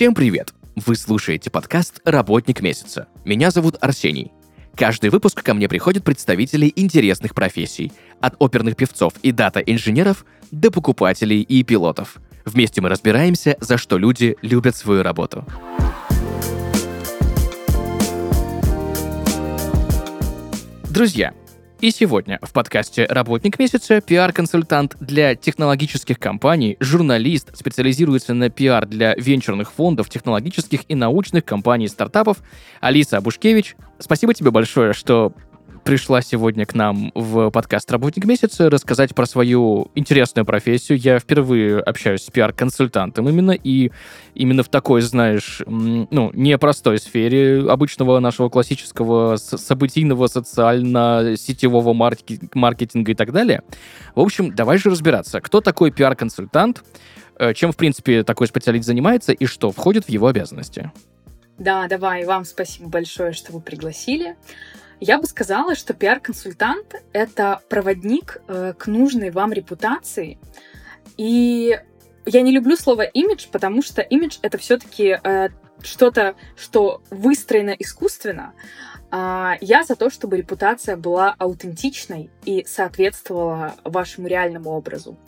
Всем привет! Вы слушаете подкаст «Работник месяца». Меня зовут Арсений. Каждый выпуск ко мне приходят представители интересных профессий, от оперных певцов и дата-инженеров до покупателей и пилотов. Вместе мы разбираемся, за что люди любят свою работу. Друзья, и сегодня в подкасте «Работник месяца» пиар-консультант для технологических компаний, журналист, специализируется на пиар для венчурных фондов, технологических и научных компаний стартапов Алиса Абушкевич. Спасибо тебе большое, что пришла сегодня к нам в подкаст «Работник месяца» рассказать про свою интересную профессию. Я впервые общаюсь с пиар-консультантом именно, и именно в такой, знаешь, ну, непростой сфере обычного нашего классического событийного, социально-сетевого маркетинга и так далее. В общем, давай же разбираться, кто такой пиар-консультант, э, чем, в принципе, такой специалист занимается и что входит в его обязанности. Да, давай, вам спасибо большое, что вы пригласили. Я бы сказала, что пиар-консультант — это проводник э, к нужной вам репутации. И я не люблю слово имидж, потому что имидж — это все-таки э, что-то, что выстроено искусственно. А я за то, чтобы репутация была аутентичной и соответствовала вашему реальному образу.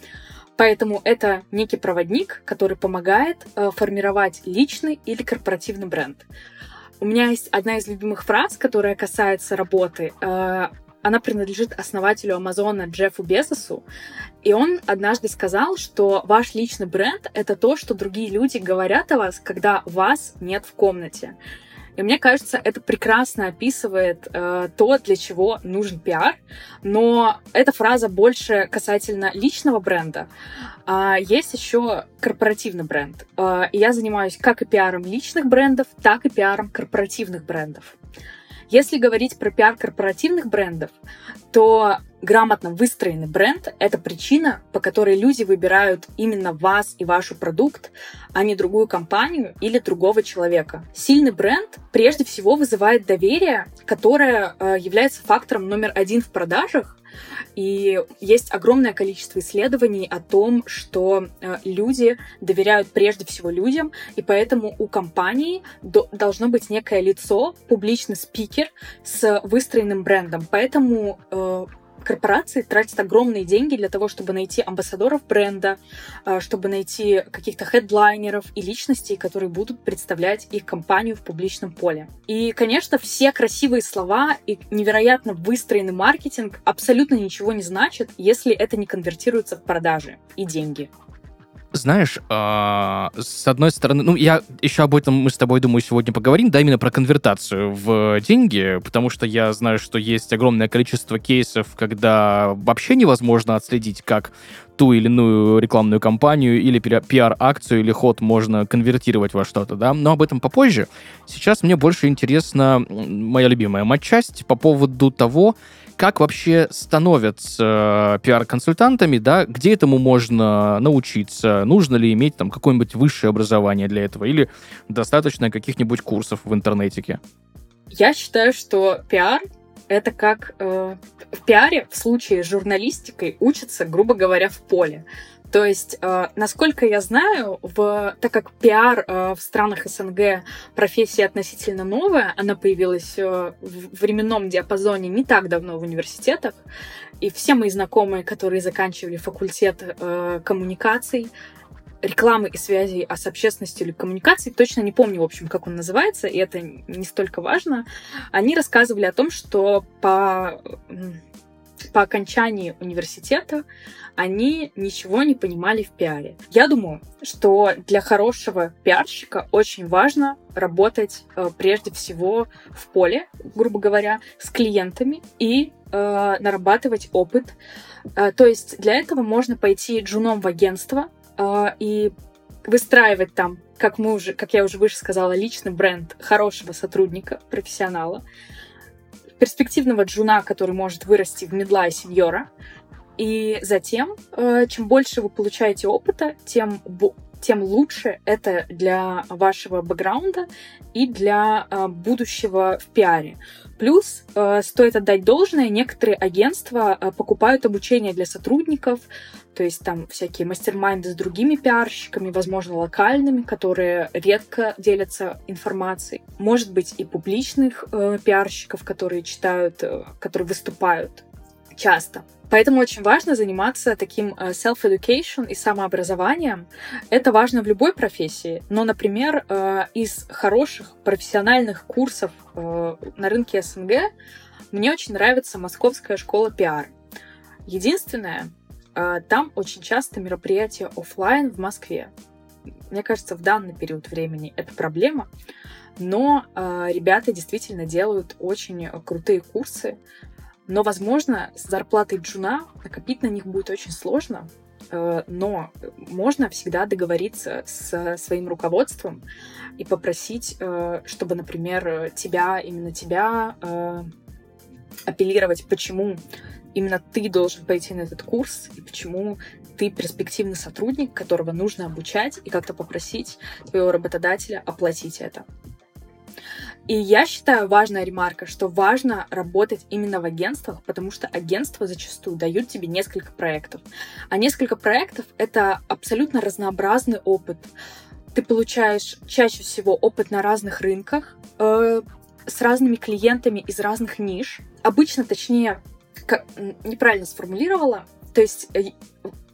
Поэтому это некий проводник, который помогает э, формировать личный или корпоративный бренд. У меня есть одна из любимых фраз, которая касается работы. Э, она принадлежит основателю Амазона Джеффу Безосу. И он однажды сказал, что ваш личный бренд — это то, что другие люди говорят о вас, когда вас нет в комнате. И мне кажется, это прекрасно описывает э, то, для чего нужен пиар. Но эта фраза больше касательно личного бренда. А есть еще корпоративный бренд. Э, я занимаюсь как и пиаром личных брендов, так и пиаром корпоративных брендов. Если говорить про пиар корпоративных брендов, то грамотно выстроенный бренд — это причина, по которой люди выбирают именно вас и ваш продукт, а не другую компанию или другого человека. Сильный бренд прежде всего вызывает доверие, которое э, является фактором номер один в продажах, и есть огромное количество исследований о том, что э, люди доверяют прежде всего людям, и поэтому у компании до, должно быть некое лицо, публичный спикер с выстроенным брендом. Поэтому э, корпорации тратят огромные деньги для того, чтобы найти амбассадоров бренда, э, чтобы найти каких-то хедлайнеров и личностей, которые будут представлять их компанию в публичном поле. И, конечно, все красивые слова и невероятно выстроенный маркетинг абсолютно ничего не значат, если это не конвертируется в продажи и деньги. Знаешь, э, с одной стороны, ну, я еще об этом мы с тобой, думаю, сегодня поговорим, да, именно про конвертацию в деньги, потому что я знаю, что есть огромное количество кейсов, когда вообще невозможно отследить, как ту или иную рекламную кампанию или пиар-акцию или ход можно конвертировать во что-то, да, но об этом попозже. Сейчас мне больше интересна моя любимая матчасть по поводу того, как вообще становятся э, пиар-консультантами, да, где этому можно научиться, нужно ли иметь там какое-нибудь высшее образование для этого, или достаточно каких-нибудь курсов в интернетике? Я считаю, что пиар это как э, в пиаре в случае с журналистикой учатся, грубо говоря, в поле. То есть, э, насколько я знаю, в, так как пиар э, в странах СНГ профессия относительно новая, она появилась э, в временном диапазоне не так давно в университетах, и все мои знакомые, которые заканчивали факультет э, коммуникаций, рекламы и связи а с общественностью или коммуникацией, точно не помню, в общем, как он называется, и это не столько важно, они рассказывали о том, что по, по окончании университета они ничего не понимали в пиаре. Я думаю, что для хорошего пиарщика очень важно работать э, прежде всего в поле, грубо говоря, с клиентами и э, нарабатывать опыт. Э, то есть для этого можно пойти джуном в агентство и выстраивать там, как мы уже, как я уже выше сказала, личный бренд хорошего сотрудника, профессионала, перспективного джуна, который может вырасти в медла и сеньора, и затем, э, чем больше вы получаете опыта, тем тем лучше это для вашего бэкграунда и для э, будущего в пиаре. Плюс э, стоит отдать должное, некоторые агентства э, покупают обучение для сотрудников, то есть там всякие мастер-майнды с другими пиарщиками, возможно, локальными, которые редко делятся информацией. Может быть, и публичных э, пиарщиков, которые читают, э, которые выступают часто. Поэтому очень важно заниматься таким э, self-education и самообразованием. Это важно в любой профессии. Но, например, э, из хороших профессиональных курсов э, на рынке СНГ мне очень нравится Московская школа пиар. Единственное, там очень часто мероприятия офлайн в Москве. Мне кажется, в данный период времени это проблема, но ребята действительно делают очень крутые курсы, но, возможно, с зарплатой джуна накопить на них будет очень сложно, э, но можно всегда договориться с своим руководством и попросить, э, чтобы, например, тебя, именно тебя э, апеллировать, почему именно ты должен пойти на этот курс и почему ты перспективный сотрудник, которого нужно обучать и как-то попросить твоего работодателя оплатить это. И я считаю важная ремарка, что важно работать именно в агентствах, потому что агентства зачастую дают тебе несколько проектов. А несколько проектов — это абсолютно разнообразный опыт. Ты получаешь чаще всего опыт на разных рынках, э, с разными клиентами из разных ниш. Обычно, точнее, как, неправильно сформулировала, то есть э,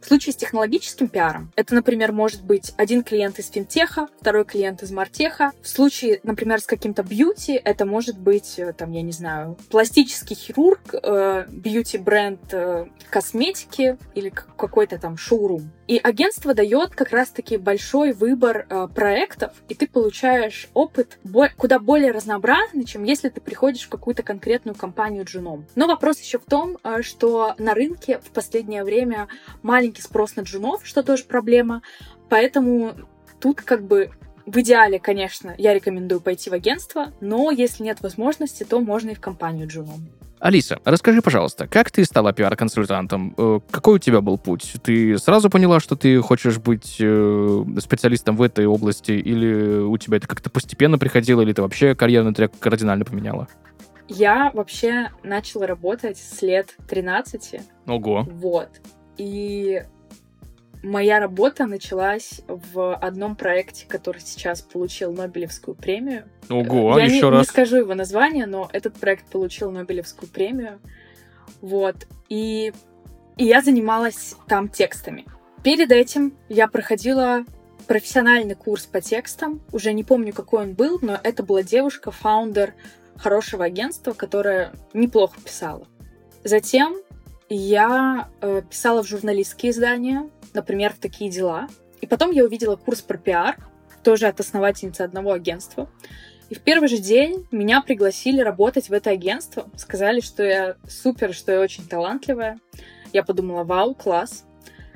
в случае с технологическим пиаром, это, например, может быть один клиент из финтеха, второй клиент из мартеха. В случае, например, с каким-то бьюти, это может быть, э, там, я не знаю, пластический хирург, э, бьюти-бренд э, косметики или какой-то там шоурум. И агентство дает как раз-таки большой выбор э, проектов, и ты получаешь опыт бо- куда более разнообразный, чем если ты приходишь в какую-то конкретную компанию джуном. Но вопрос еще в том, э, что на рынке в последнее время маленькие маленький спрос на джунов, что тоже проблема. Поэтому тут как бы в идеале, конечно, я рекомендую пойти в агентство, но если нет возможности, то можно и в компанию джуном. Алиса, расскажи, пожалуйста, как ты стала пиар-консультантом? Э, какой у тебя был путь? Ты сразу поняла, что ты хочешь быть э, специалистом в этой области, или у тебя это как-то постепенно приходило, или ты вообще карьерный трек кардинально поменяла? Я вообще начала работать с лет 13. Ого. Вот. И моя работа началась в одном проекте, который сейчас получил Нобелевскую премию. Ого, Я еще не, раз. не скажу его название, но этот проект получил Нобелевскую премию. Вот. И, и я занималась там текстами. Перед этим я проходила профессиональный курс по текстам. Уже не помню, какой он был, но это была девушка, фаундер хорошего агентства, которая неплохо писала. Затем я э, писала в журналистские издания, например, в такие дела. И потом я увидела курс про пиар, тоже от основательницы одного агентства. И в первый же день меня пригласили работать в это агентство. Сказали, что я супер, что я очень талантливая. Я подумала, вау, класс.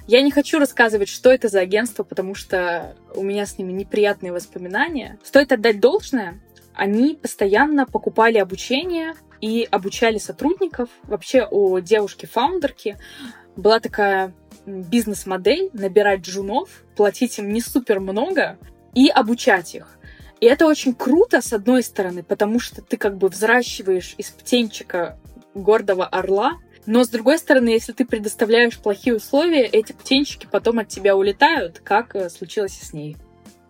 Я не хочу рассказывать, что это за агентство, потому что у меня с ними неприятные воспоминания. Стоит отдать должное. Они постоянно покупали обучение, и обучали сотрудников. Вообще у девушки-фаундерки была такая бизнес-модель набирать джунов, платить им не супер много и обучать их. И это очень круто, с одной стороны, потому что ты как бы взращиваешь из птенчика гордого орла, но с другой стороны, если ты предоставляешь плохие условия, эти птенчики потом от тебя улетают, как э, случилось и с ней.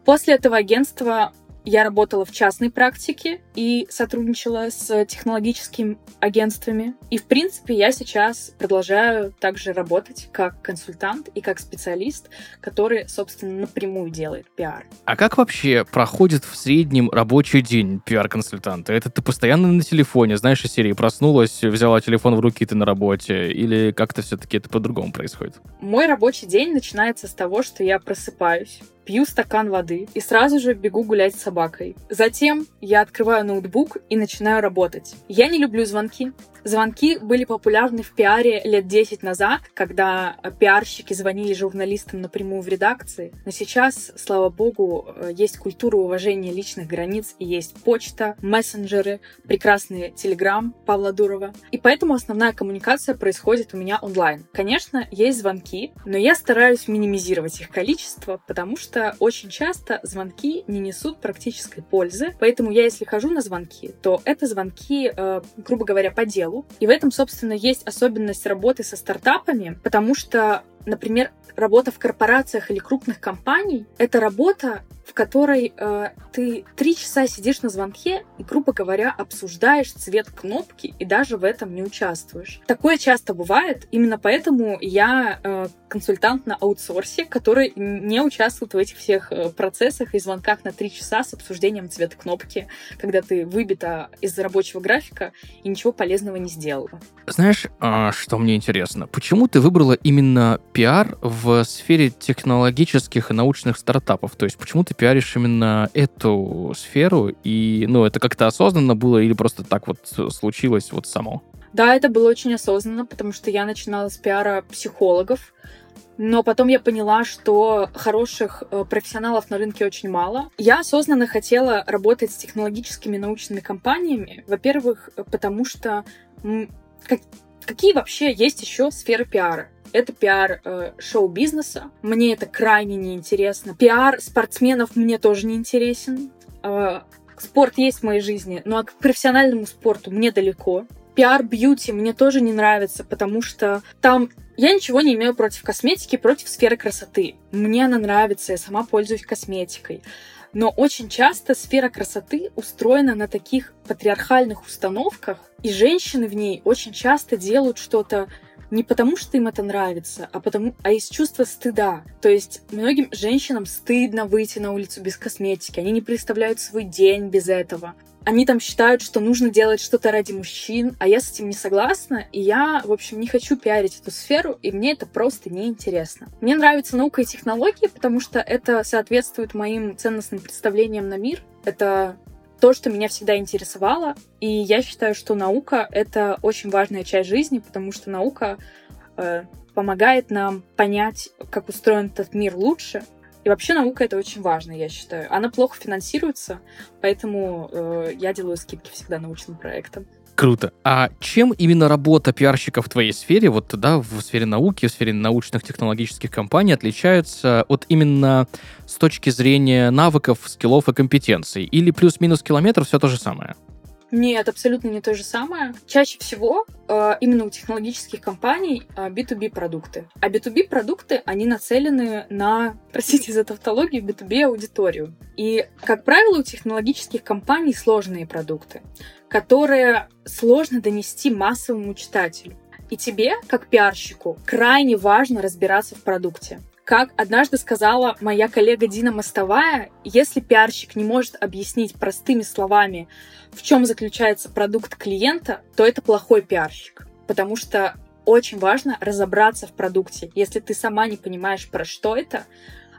После этого агентства я работала в частной практике и сотрудничала с технологическими агентствами. И, в принципе, я сейчас продолжаю также работать как консультант и как специалист, который, собственно, напрямую делает пиар. А как вообще проходит в среднем рабочий день пиар-консультанта? Это ты постоянно на телефоне, знаешь, из серии проснулась, взяла телефон в руки, ты на работе, или как-то все-таки это по-другому происходит? Мой рабочий день начинается с того, что я просыпаюсь, пью стакан воды и сразу же бегу гулять с собакой. Затем я открываю ноутбук и начинаю работать. Я не люблю звонки. Звонки были популярны в пиаре лет 10 назад, когда пиарщики звонили журналистам напрямую в редакции. Но сейчас, слава богу, есть культура уважения личных границ и есть почта, мессенджеры, прекрасный телеграм Павла Дурова. И поэтому основная коммуникация происходит у меня онлайн. Конечно, есть звонки, но я стараюсь минимизировать их количество, потому что очень часто звонки не несут практической пользы. Поэтому я, если хожу на звонки, то это звонки, э, грубо говоря, по делу. И в этом, собственно, есть особенность работы со стартапами, потому что например, работа в корпорациях или крупных компаний — это работа, в которой э, ты три часа сидишь на звонке и, грубо говоря, обсуждаешь цвет кнопки и даже в этом не участвуешь. Такое часто бывает, именно поэтому я э, консультант на аутсорсе, который не участвует в этих всех э, процессах и звонках на три часа с обсуждением цвета кнопки, когда ты выбита из рабочего графика и ничего полезного не сделала. Знаешь, а, что мне интересно? Почему ты выбрала именно пиар в сфере технологических и научных стартапов? То есть почему ты пиаришь именно эту сферу? И, ну, это как-то осознанно было или просто так вот случилось вот само? Да, это было очень осознанно, потому что я начинала с пиара психологов, но потом я поняла, что хороших э, профессионалов на рынке очень мало. Я осознанно хотела работать с технологическими научными компаниями. Во-первых, потому что как, какие вообще есть еще сферы пиара? Это пиар э, шоу-бизнеса. Мне это крайне неинтересно. Пиар спортсменов мне тоже не интересен. Э, спорт есть в моей жизни, но к профессиональному спорту мне далеко. Пиар бьюти мне тоже не нравится, потому что там я ничего не имею против косметики, против сферы красоты. Мне она нравится, я сама пользуюсь косметикой. Но очень часто сфера красоты устроена на таких патриархальных установках, и женщины в ней очень часто делают что-то не потому, что им это нравится, а потому, а из чувства стыда. То есть многим женщинам стыдно выйти на улицу без косметики, они не представляют свой день без этого. Они там считают, что нужно делать что-то ради мужчин, а я с этим не согласна, и я, в общем, не хочу пиарить эту сферу, и мне это просто неинтересно. Мне нравится наука и технологии, потому что это соответствует моим ценностным представлениям на мир. Это то, что меня всегда интересовало. И я считаю, что наука — это очень важная часть жизни, потому что наука э, помогает нам понять, как устроен этот мир лучше. И вообще наука — это очень важно, я считаю. Она плохо финансируется, поэтому э, я делаю скидки всегда научным проектам. Круто. А чем именно работа пиарщика в твоей сфере, вот да, в сфере науки, в сфере научных технологических компаний отличается от именно с точки зрения навыков, скиллов и компетенций? Или плюс-минус километр все то же самое? Нет, абсолютно не то же самое. Чаще всего э, именно у технологических компаний э, B2B продукты. А B2B продукты, они нацелены на, простите за тавтологию, B2B аудиторию. И, как правило, у технологических компаний сложные продукты, которые сложно донести массовому читателю. И тебе, как пиарщику, крайне важно разбираться в продукте. Как однажды сказала моя коллега Дина Мостовая, если пиарщик не может объяснить простыми словами, в чем заключается продукт клиента, то это плохой пиарщик. Потому что очень важно разобраться в продукте. Если ты сама не понимаешь, про что это,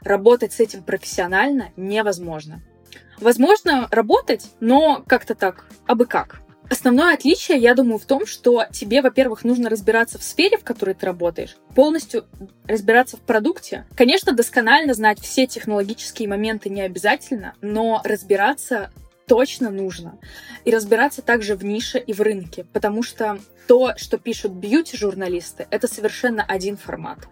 работать с этим профессионально невозможно. Возможно работать, но как-то так, абы как. Основное отличие, я думаю, в том, что тебе, во-первых, нужно разбираться в сфере, в которой ты работаешь, полностью разбираться в продукте. Конечно, досконально знать все технологические моменты не обязательно, но разбираться точно нужно. И разбираться также в нише и в рынке, потому что то, что пишут бьюти-журналисты, это совершенно один формат.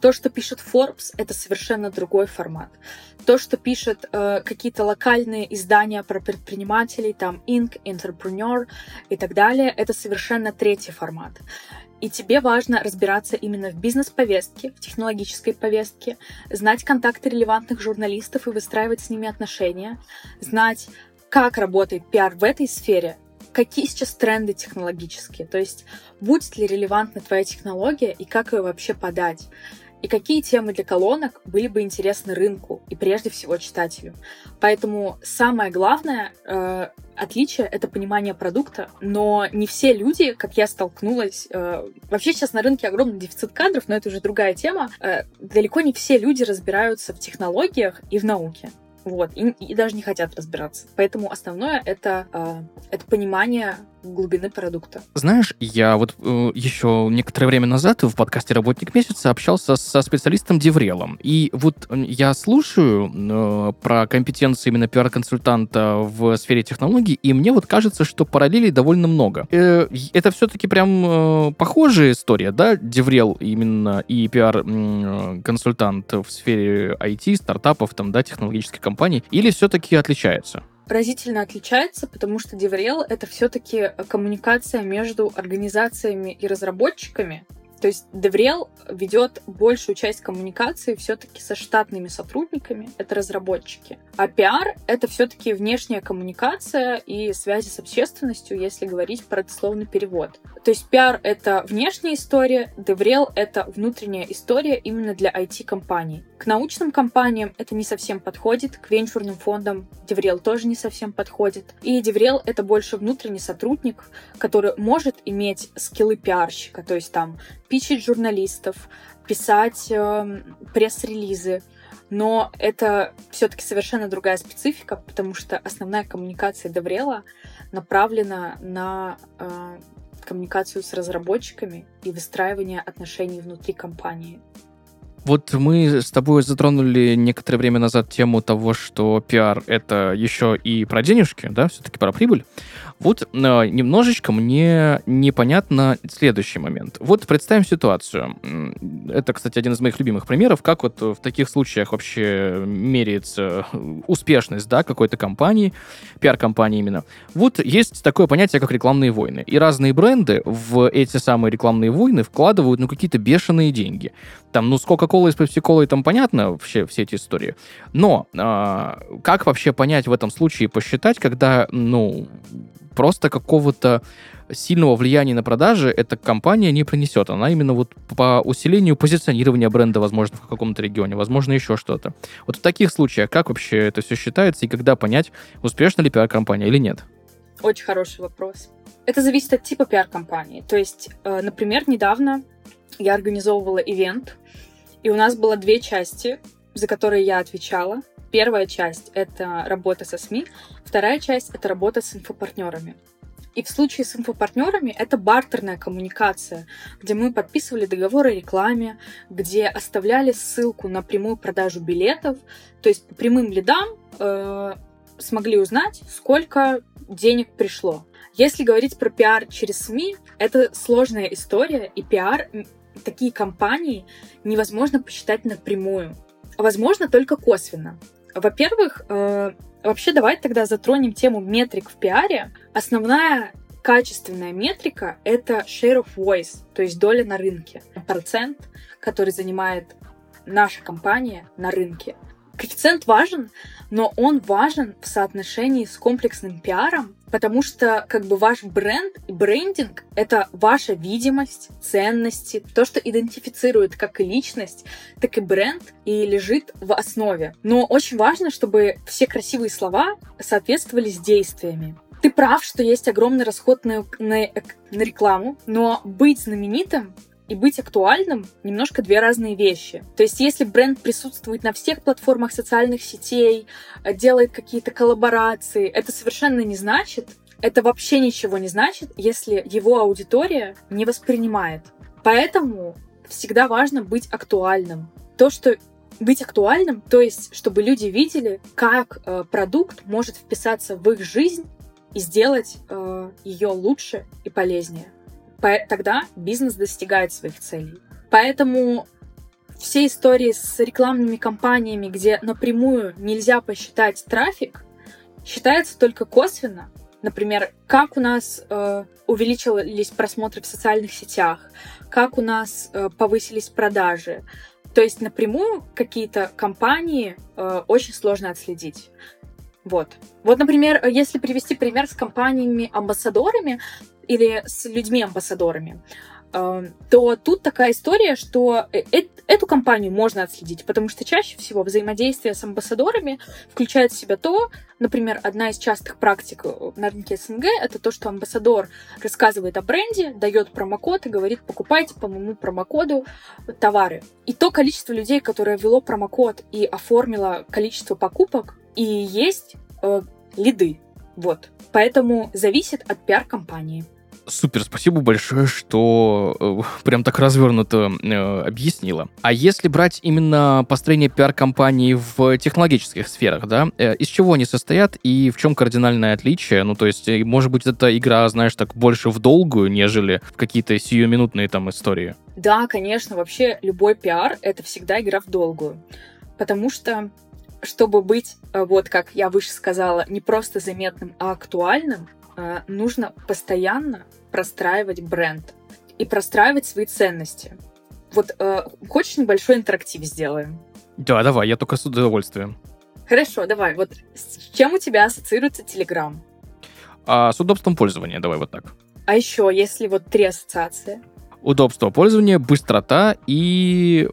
То, что пишет Forbes, это совершенно другой формат. То, что пишут э, какие-то локальные издания про предпринимателей, там Inc., Entrepreneur и так далее, это совершенно третий формат. И тебе важно разбираться именно в бизнес-повестке, в технологической повестке, знать контакты релевантных журналистов и выстраивать с ними отношения, знать как работает пиар в этой сфере, какие сейчас тренды технологические, то есть будет ли релевантна твоя технология и как ее вообще подать, и какие темы для колонок были бы интересны рынку и прежде всего читателю. Поэтому самое главное э, отличие — это понимание продукта, но не все люди, как я столкнулась... Э, вообще сейчас на рынке огромный дефицит кадров, но это уже другая тема. Э, далеко не все люди разбираются в технологиях и в науке. Вот, и, и даже не хотят разбираться. Поэтому основное это, э, это понимание глубины продукта. Знаешь, я вот э, еще некоторое время назад в подкасте «Работник месяца» общался со специалистом Деврелом. И вот я слушаю э, про компетенции именно пиар-консультанта в сфере технологий, и мне вот кажется, что параллелей довольно много. Э, это все-таки прям э, похожая история, да? Деврел именно и пиар-консультант в сфере IT, стартапов, там, да, технологических компаний, или все-таки отличается? разительно отличается, потому что DevRel — это все-таки коммуникация между организациями и разработчиками, то есть DevRel ведет большую часть коммуникации все-таки со штатными сотрудниками, это разработчики. А пиар — это все-таки внешняя коммуникация и связи с общественностью, если говорить про дословный перевод. То есть пиар — это внешняя история, DevRel — это внутренняя история именно для IT-компаний. К научным компаниям это не совсем подходит, к венчурным фондам DevRel тоже не совсем подходит. И DevRel — это больше внутренний сотрудник, который может иметь скиллы пиарщика, то есть там пичить журналистов, писать э, пресс-релизы, но это все-таки совершенно другая специфика, потому что основная коммуникация Деврела направлена на э, коммуникацию с разработчиками и выстраивание отношений внутри компании. Вот мы с тобой затронули некоторое время назад тему того, что пиар — это еще и про денежки, да, все-таки про прибыль. Вот э, немножечко мне непонятно следующий момент. Вот представим ситуацию. Это, кстати, один из моих любимых примеров, как вот в таких случаях вообще меряется успешность, да, какой-то компании, пиар-компании именно. Вот есть такое понятие, как рекламные войны. И разные бренды в эти самые рекламные войны вкладывают, ну, какие-то бешеные деньги. Там, ну, с и с Pepsi-Cola там понятно вообще все эти истории. Но э, как вообще понять в этом случае, посчитать, когда, ну, просто какого-то сильного влияния на продажи эта компания не принесет. Она именно вот по усилению позиционирования бренда, возможно, в каком-то регионе, возможно, еще что-то. Вот в таких случаях как вообще это все считается и когда понять, успешна ли пиар-компания или нет? Очень хороший вопрос. Это зависит от типа пиар-компании. То есть, э, например, недавно я организовывала ивент, и у нас было две части, за которые я отвечала. Первая часть — это работа со СМИ, вторая часть — это работа с инфопартнерами. И в случае с инфопартнерами это бартерная коммуникация, где мы подписывали договор о рекламе, где оставляли ссылку на прямую продажу билетов, то есть по прямым лидам э, смогли узнать, сколько денег пришло. Если говорить про пиар через СМИ, это сложная история, и пиар такие компании невозможно посчитать напрямую. Возможно, только косвенно. Во-первых, э, вообще давай тогда затронем тему метрик в пиаре. Основная качественная метрика — это share of voice, то есть доля на рынке. Процент, который занимает наша компания на рынке. Коэффициент важен, но он важен в соотношении с комплексным пиаром, потому что как бы ваш бренд и брендинг — это ваша видимость, ценности, то, что идентифицирует как и личность, так и бренд и лежит в основе. Но очень важно, чтобы все красивые слова соответствовали с действиями. Ты прав, что есть огромный расход на, на, на рекламу, но быть знаменитым и быть актуальным немножко две разные вещи. То есть, если бренд присутствует на всех платформах социальных сетей, э, делает какие-то коллаборации, это совершенно не значит, это вообще ничего не значит, если его аудитория не воспринимает. Поэтому всегда важно быть актуальным. То, что быть актуальным, то есть, чтобы люди видели, как э, продукт может вписаться в их жизнь и сделать э, ее лучше и полезнее тогда бизнес достигает своих целей. Поэтому все истории с рекламными кампаниями, где напрямую нельзя посчитать трафик, считается только косвенно. Например, как у нас э, увеличились просмотры в социальных сетях, как у нас э, повысились продажи. То есть напрямую какие-то компании э, очень сложно отследить. Вот. Вот, например, если привести пример с компаниями-амбассадорами, или с людьми-амбассадорами, эм, то тут такая история, что э, эту компанию можно отследить, потому что чаще всего взаимодействие с амбассадорами включает в себя то, например, одна из частых практик э, на рынке СНГ, это то, что амбассадор рассказывает о бренде, дает промокод и говорит, покупайте по моему промокоду товары. И то количество людей, которое ввело промокод и оформило количество покупок, и есть э, лиды. Вот. Поэтому зависит от пиар-компании. Супер, спасибо большое, что э, прям так развернуто э, объяснила. А если брать именно построение пиар-компаний в технологических сферах, да, э, из чего они состоят и в чем кардинальное отличие? Ну, то есть, э, может быть, эта игра, знаешь, так больше в долгую, нежели в какие-то сиюминутные там истории? Да, конечно, вообще любой пиар — это всегда игра в долгую. Потому что чтобы быть, э, вот как я выше сказала, не просто заметным, а актуальным, э, нужно постоянно простраивать бренд и простраивать свои ценности. Вот э, хочешь небольшой интерактив сделаем? Да, давай, я только с удовольствием. Хорошо, давай. Вот с чем у тебя ассоциируется Telegram? А с удобством пользования, давай вот так. А еще, если вот три ассоциации? Удобство пользования, быстрота и...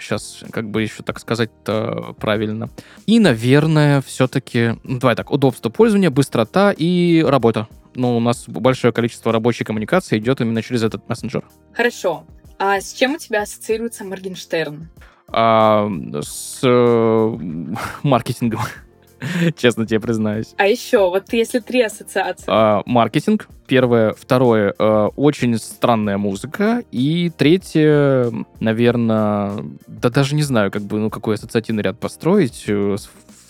сейчас, как бы еще так сказать-то правильно. И, наверное, все-таки... Давай так, удобство пользования, быстрота и работа ну, у нас большое количество рабочей коммуникации идет именно через этот мессенджер. Хорошо. А с чем у тебя ассоциируется Моргенштерн? А, с э, маркетингом. Честно тебе признаюсь. А еще, вот если три ассоциации. А, маркетинг. Первое. Второе. А, очень странная музыка. И третье, наверное, да даже не знаю, как бы, ну, какой ассоциативный ряд построить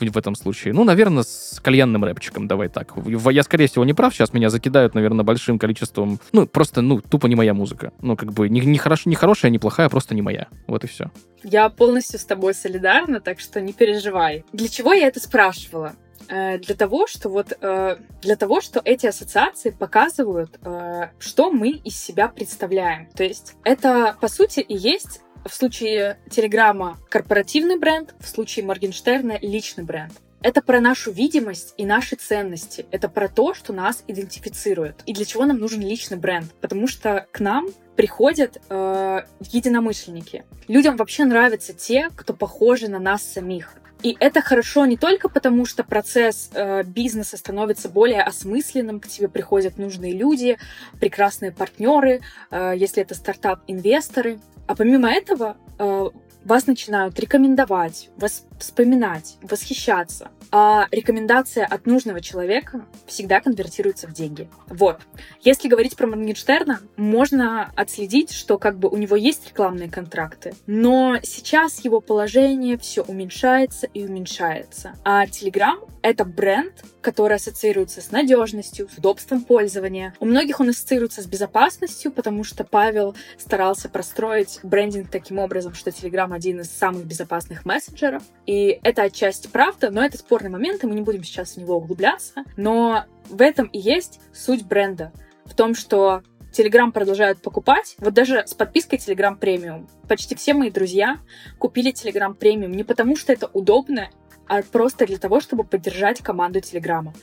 э, в этом случае? Ну, наверное, с кальянным рэпчиком, давай так. Я, скорее всего, не прав, сейчас меня закидают, наверное, большим количеством... Ну, просто, ну, тупо не моя музыка. Ну, как бы, не, не, хорош, не хорошая, не плохая, просто не моя. Вот и все. Я полностью с тобой солидарна, так что не переживай. Для чего я это спрашивала? Э, для того, что вот э, для того, что эти ассоциации показывают, э, что мы из себя представляем. То есть это по сути и есть в случае Телеграма корпоративный бренд, в случае Моргенштерна личный бренд. Это про нашу видимость и наши ценности. Это про то, что нас идентифицирует. И для чего нам нужен личный бренд? Потому что к нам приходят э, единомышленники. Людям вообще нравятся те, кто похожи на нас самих. И это хорошо не только потому, что процесс э, бизнеса становится более осмысленным, к тебе приходят нужные люди, прекрасные партнеры, э, если это стартап-инвесторы. А помимо этого, э, вас начинают рекомендовать, вас вспоминать, восхищаться. А рекомендация от нужного человека всегда конвертируется в деньги. Вот. Если говорить про Моргенштерна, можно отследить, что как бы у него есть рекламные контракты, но сейчас его положение все уменьшается и уменьшается. А Telegram — это бренд, который ассоциируется с надежностью, с удобством пользования. У многих он ассоциируется с безопасностью, потому что Павел старался простроить брендинг таким образом, что Telegram один из самых безопасных мессенджеров. И это отчасти правда, но это спорный момент, и мы не будем сейчас в него углубляться. Но в этом и есть суть бренда. В том, что Telegram продолжают покупать. Вот даже с подпиской Telegram Premium. Почти все мои друзья купили Telegram Premium не потому, что это удобно, а просто для того, чтобы поддержать команду Телеграма.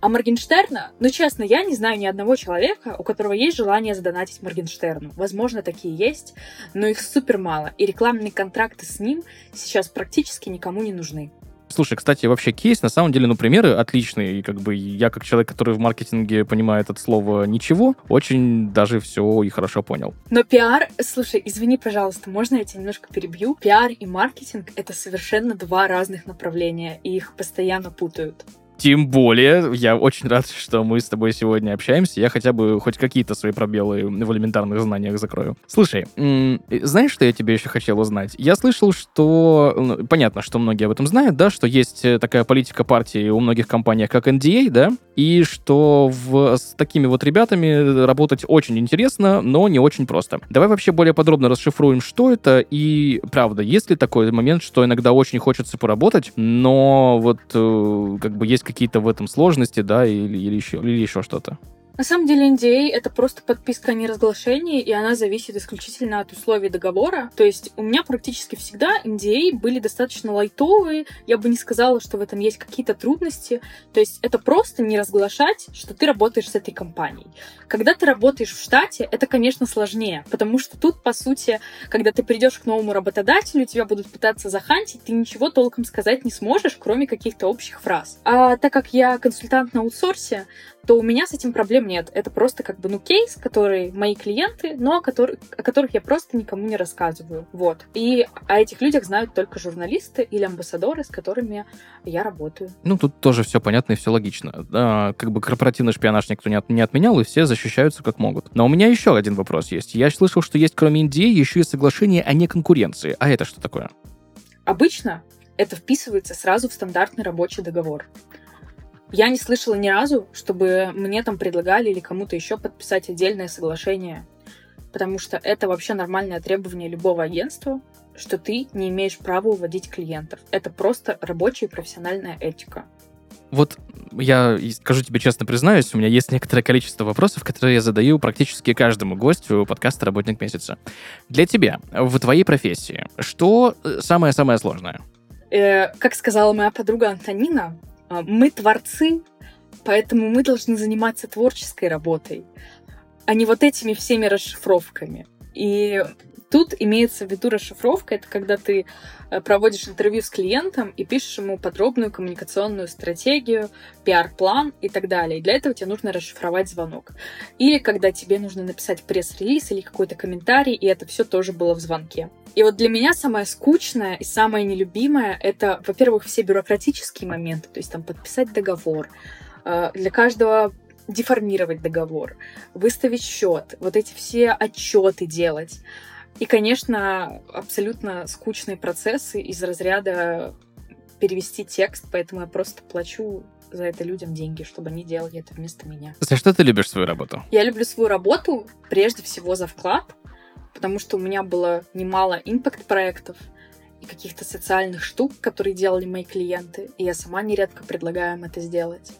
А Моргенштерна, ну честно, я не знаю ни одного человека, у которого есть желание задонатить Моргенштерну. Возможно, такие есть, но их супер мало, и рекламные контракты с ним сейчас практически никому не нужны. Слушай, кстати, вообще кейс, на самом деле, ну, примеры отличные. И как бы я, как человек, который в маркетинге понимает это слово ничего, очень даже все и хорошо понял. Но пиар, слушай, извини, пожалуйста, можно я тебя немножко перебью? Пиар и маркетинг — это совершенно два разных направления, и их постоянно путают. Тем более, я очень рад, что мы с тобой сегодня общаемся. Я хотя бы хоть какие-то свои пробелы в элементарных знаниях закрою. Слушай, знаешь, что я тебе еще хотел узнать? Я слышал, что... Ну, понятно, что многие об этом знают, да, что есть э, такая политика партии у многих компаний, как NDA, да, и что в, с такими вот ребятами работать очень интересно, но не очень просто. Давай вообще более подробно расшифруем, что это, и правда, есть ли такой момент, что иногда очень хочется поработать, но вот э, как бы есть какие-то в этом сложности, да, или, или еще, или еще что-то? На самом деле NDA — это просто подписка о неразглашении, и она зависит исключительно от условий договора. То есть у меня практически всегда NDA были достаточно лайтовые, я бы не сказала, что в этом есть какие-то трудности. То есть это просто не разглашать, что ты работаешь с этой компанией. Когда ты работаешь в штате, это, конечно, сложнее, потому что тут, по сути, когда ты придешь к новому работодателю, тебя будут пытаться захантить, ты ничего толком сказать не сможешь, кроме каких-то общих фраз. А так как я консультант на аутсорсе, то у меня с этим проблем нет. Это просто как бы, ну, кейс, который мои клиенты, но о, который, о которых я просто никому не рассказываю. Вот. И о этих людях знают только журналисты или амбассадоры, с которыми я работаю. Ну, тут тоже все понятно и все логично. А, как бы корпоративный шпионаж никто не, от, не отменял, и все защищаются как могут. Но у меня еще один вопрос есть. Я слышал, что есть кроме Индии еще и соглашение о неконкуренции. А это что такое? Обычно это вписывается сразу в стандартный рабочий договор. Я не слышала ни разу, чтобы мне там предлагали или кому-то еще подписать отдельное соглашение, потому что это вообще нормальное требование любого агентства, что ты не имеешь права уводить клиентов. Это просто рабочая и профессиональная этика. Вот я скажу тебе честно, признаюсь, у меня есть некоторое количество вопросов, которые я задаю практически каждому гостю подкаста «Работник месяца». Для тебя, в твоей профессии, что самое-самое сложное? Э, как сказала моя подруга Антонина, мы творцы, поэтому мы должны заниматься творческой работой, а не вот этими всеми расшифровками. И тут имеется в виду расшифровка, это когда ты э, проводишь интервью с клиентом и пишешь ему подробную коммуникационную стратегию, пиар-план и так далее. И для этого тебе нужно расшифровать звонок. Или когда тебе нужно написать пресс-релиз или какой-то комментарий, и это все тоже было в звонке. И вот для меня самое скучное и самое нелюбимое — это, во-первых, все бюрократические моменты, то есть там подписать договор, э, для каждого деформировать договор, выставить счет, вот эти все отчеты делать. И, конечно, абсолютно скучные процессы из разряда перевести текст, поэтому я просто плачу за это людям деньги, чтобы они делали это вместо меня. За что ты любишь свою работу? Я люблю свою работу прежде всего за вклад, потому что у меня было немало импакт-проектов и каких-то социальных штук, которые делали мои клиенты, и я сама нередко предлагаю им это сделать.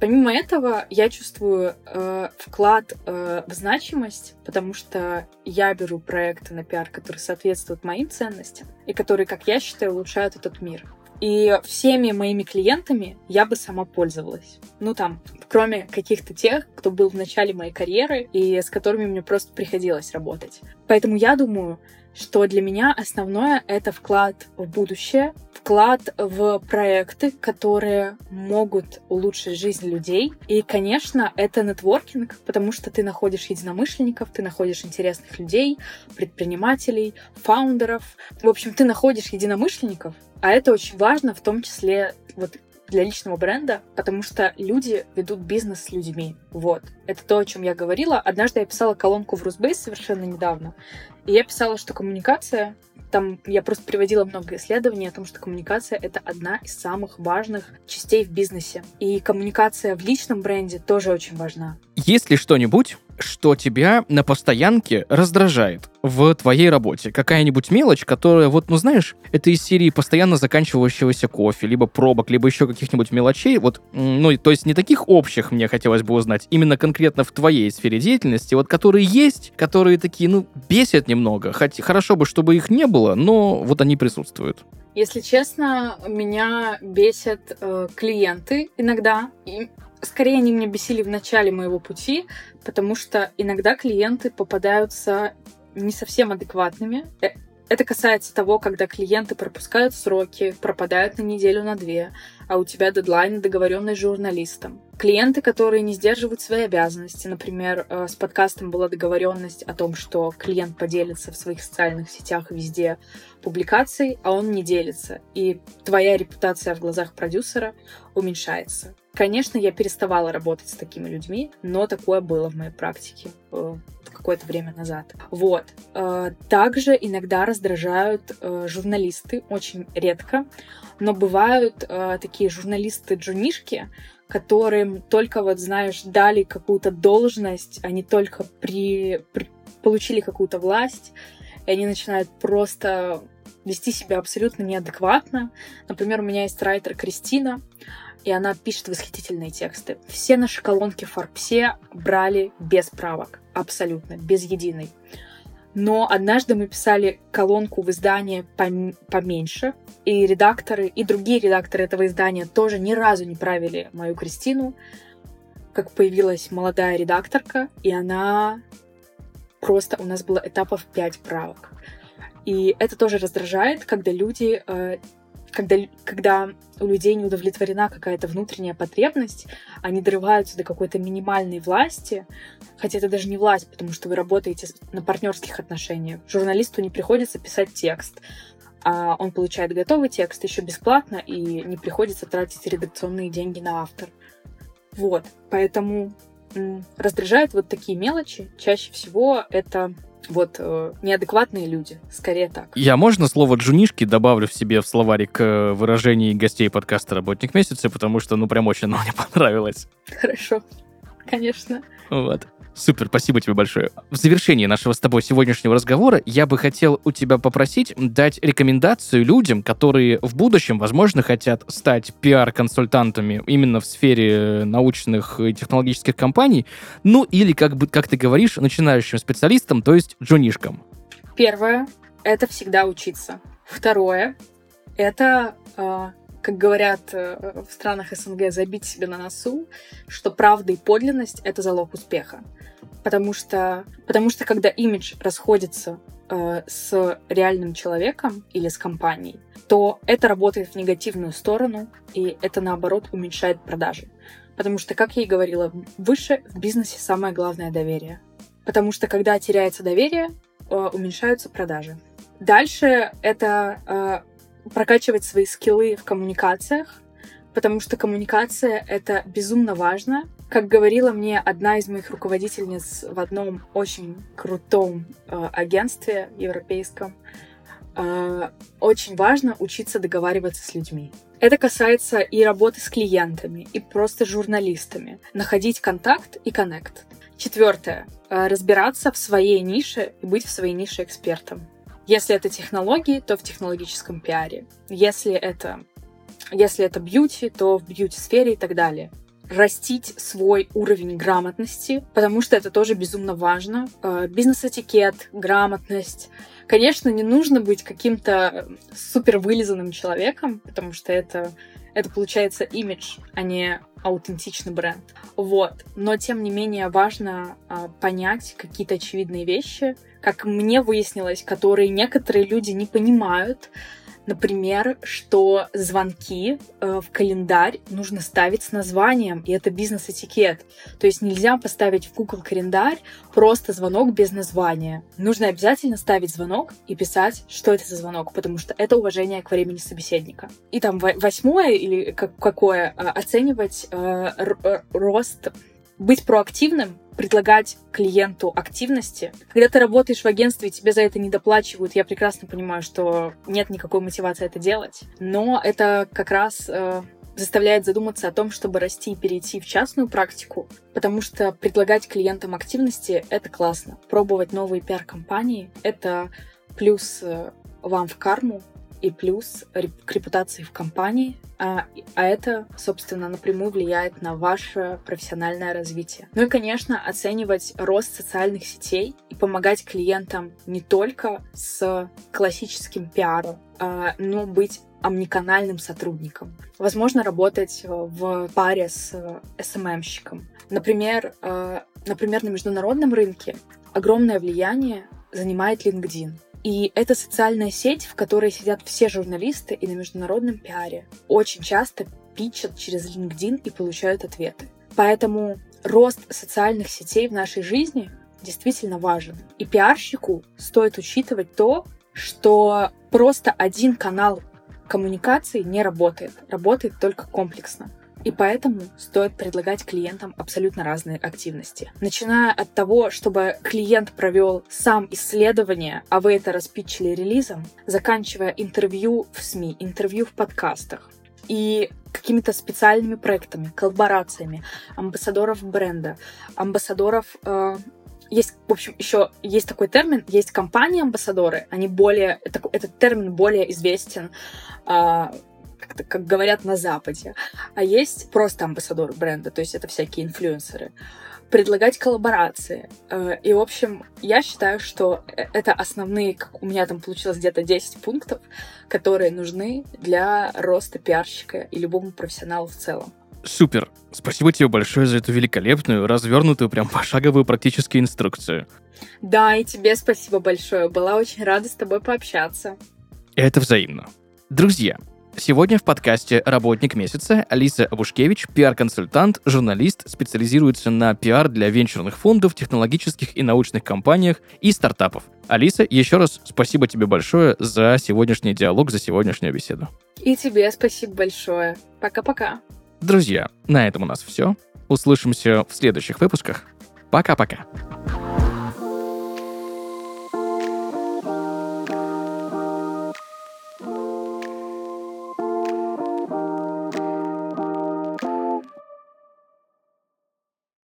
Помимо этого, я чувствую э, вклад э, в значимость, потому что я беру проекты на пиар, которые соответствуют моим ценностям и которые, как я считаю, улучшают этот мир. И всеми моими клиентами я бы сама пользовалась. Ну там, кроме каких-то тех, кто был в начале моей карьеры и с которыми мне просто приходилось работать. Поэтому я думаю, что для меня основное — это вклад в будущее, вклад в проекты, которые могут улучшить жизнь людей. И, конечно, это нетворкинг, потому что ты находишь единомышленников, ты находишь интересных людей, предпринимателей, фаундеров. В общем, ты находишь единомышленников, а это очень важно, в том числе вот для личного бренда, потому что люди ведут бизнес с людьми. Вот. Это то, о чем я говорила. Однажды я писала колонку в Русбейс совершенно недавно, и я писала, что коммуникация там я просто приводила много исследований о том, что коммуникация — это одна из самых важных частей в бизнесе. И коммуникация в личном бренде тоже очень важна. Есть ли что-нибудь, что тебя на постоянке раздражает в твоей работе? Какая-нибудь мелочь, которая, вот, ну знаешь, это из серии постоянно заканчивающегося кофе, либо пробок, либо еще каких-нибудь мелочей, вот, ну, то есть не таких общих мне хотелось бы узнать, именно конкретно в твоей сфере деятельности, вот, которые есть, которые такие, ну, бесят немного, хоть хорошо бы, чтобы их не было, но вот они присутствуют. Если честно, меня бесят э, клиенты иногда. И скорее они меня бесили в начале моего пути, потому что иногда клиенты попадаются не совсем адекватными. Э, это касается того, когда клиенты пропускают сроки, пропадают на неделю, на две, а у тебя дедлайн, договоренный с журналистом. Клиенты, которые не сдерживают свои обязанности. Например, э, с подкастом была договоренность о том, что клиент поделится в своих социальных сетях везде публикацией, а он не делится. И твоя репутация в глазах продюсера уменьшается. Конечно, я переставала работать с такими людьми, но такое было в моей практике э, какое-то время назад. Вот. Э, также иногда раздражают э, журналисты, очень редко, но бывают такие журналисты-джунишки, которым только вот, знаешь, дали какую-то должность, они только при, при получили какую-то власть, и они начинают просто вести себя абсолютно неадекватно. Например, у меня есть райтер Кристина, и она пишет восхитительные тексты. Все наши колонки в Форбсе брали без правок, абсолютно, без единой. Но однажды мы писали колонку в издание поменьше, и редакторы, и другие редакторы этого издания тоже ни разу не правили мою Кристину, как появилась молодая редакторка, и она просто у нас было этапов 5 правок. И это тоже раздражает, когда люди э, когда, когда у людей не удовлетворена какая-то внутренняя потребность, они дорываются до какой-то минимальной власти, хотя это даже не власть, потому что вы работаете на партнерских отношениях. Журналисту не приходится писать текст, а он получает готовый текст еще бесплатно, и не приходится тратить редакционные деньги на автор. Вот, поэтому раздражают вот такие мелочи. Чаще всего это вот э, неадекватные люди, скорее так. Я можно слово джунишки добавлю в себе в словарик э, выражений гостей подкаста «Работник месяца», потому что, ну, прям очень оно мне понравилось. Хорошо, конечно. Вот. Супер, спасибо тебе большое. В завершении нашего с тобой сегодняшнего разговора я бы хотел у тебя попросить дать рекомендацию людям, которые в будущем, возможно, хотят стать пиар-консультантами именно в сфере научных и технологических компаний, ну или, как, бы, как ты говоришь, начинающим специалистам, то есть джунишкам. Первое — это всегда учиться. Второе — это э, как говорят э, в странах СНГ, забить себе на носу, что правда и подлинность — это залог успеха. Потому что, потому что когда имидж расходится э, с реальным человеком или с компанией, то это работает в негативную сторону, и это, наоборот, уменьшает продажи. Потому что, как я и говорила, выше в бизнесе самое главное доверие. Потому что, когда теряется доверие, э, уменьшаются продажи. Дальше это э, прокачивать свои скиллы в коммуникациях, потому что коммуникация — это безумно важно. Как говорила мне одна из моих руководительниц в одном очень крутом э, агентстве европейском, э, очень важно учиться договариваться с людьми. Это касается и работы с клиентами, и просто журналистами. Находить контакт и коннект. Четвертое. Э, разбираться в своей нише и быть в своей нише экспертом. Если это технологии, то в технологическом пиаре. Если это, если это бьюти, то в бьюти-сфере и так далее растить свой уровень грамотности, потому что это тоже безумно важно. Э, бизнес-этикет, грамотность. Конечно, не нужно быть каким-то супер вылизанным человеком, потому что это, это получается имидж, а не аутентичный бренд. Вот. Но, тем не менее, важно а, понять какие-то очевидные вещи, как мне выяснилось, которые некоторые люди не понимают, Например, что звонки э, в календарь нужно ставить с названием, и это бизнес-этикет. То есть нельзя поставить в Google календарь просто звонок без названия. Нужно обязательно ставить звонок и писать, что это за звонок, потому что это уважение к времени собеседника. И там восьмое или какое э, оценивать э, рост, быть проактивным предлагать клиенту активности. Когда ты работаешь в агентстве тебе за это не доплачивают, я прекрасно понимаю, что нет никакой мотивации это делать. Но это как раз э, заставляет задуматься о том, чтобы расти и перейти в частную практику, потому что предлагать клиентам активности — это классно. Пробовать новые пиар-компании — это плюс э, вам в карму, и плюс к репутации в компании, а, а это, собственно, напрямую влияет на ваше профессиональное развитие. Ну и, конечно, оценивать рост социальных сетей и помогать клиентам не только с классическим пиаром, а, но быть омниканальным сотрудником. Возможно, работать в паре с SMM-щиком. Например, э, например, на международном рынке огромное влияние занимает LinkedIn. И это социальная сеть, в которой сидят все журналисты и на международном пиаре. Очень часто питчат через LinkedIn и получают ответы. Поэтому рост социальных сетей в нашей жизни действительно важен. И пиарщику стоит учитывать то, что просто один канал коммуникации не работает. Работает только комплексно. И поэтому стоит предлагать клиентам абсолютно разные активности. Начиная от того, чтобы клиент провел сам исследование, а вы это распичили релизом, заканчивая интервью в СМИ, интервью в подкастах и какими-то специальными проектами, коллаборациями, амбассадоров бренда, амбассадоров э, есть, в общем, еще есть такой термин, есть компании-амбассадоры, они более, это, этот термин более известен э, как, как говорят на Западе. А есть просто амбассадор бренда, то есть это всякие инфлюенсеры. Предлагать коллаборации. Э, и, в общем, я считаю, что э, это основные, как у меня там получилось где-то 10 пунктов, которые нужны для роста пиарщика и любому профессионалу в целом. Супер. Спасибо тебе большое за эту великолепную, развернутую, прям пошаговую практическую инструкцию. Да, и тебе спасибо большое. Была очень рада с тобой пообщаться. Это взаимно. Друзья, Сегодня в подкасте «Работник месяца» Алиса Абушкевич, пиар-консультант, журналист, специализируется на пиар для венчурных фондов, технологических и научных компаниях и стартапов. Алиса, еще раз спасибо тебе большое за сегодняшний диалог, за сегодняшнюю беседу. И тебе спасибо большое. Пока-пока. Друзья, на этом у нас все. Услышимся в следующих выпусках. Пока-пока.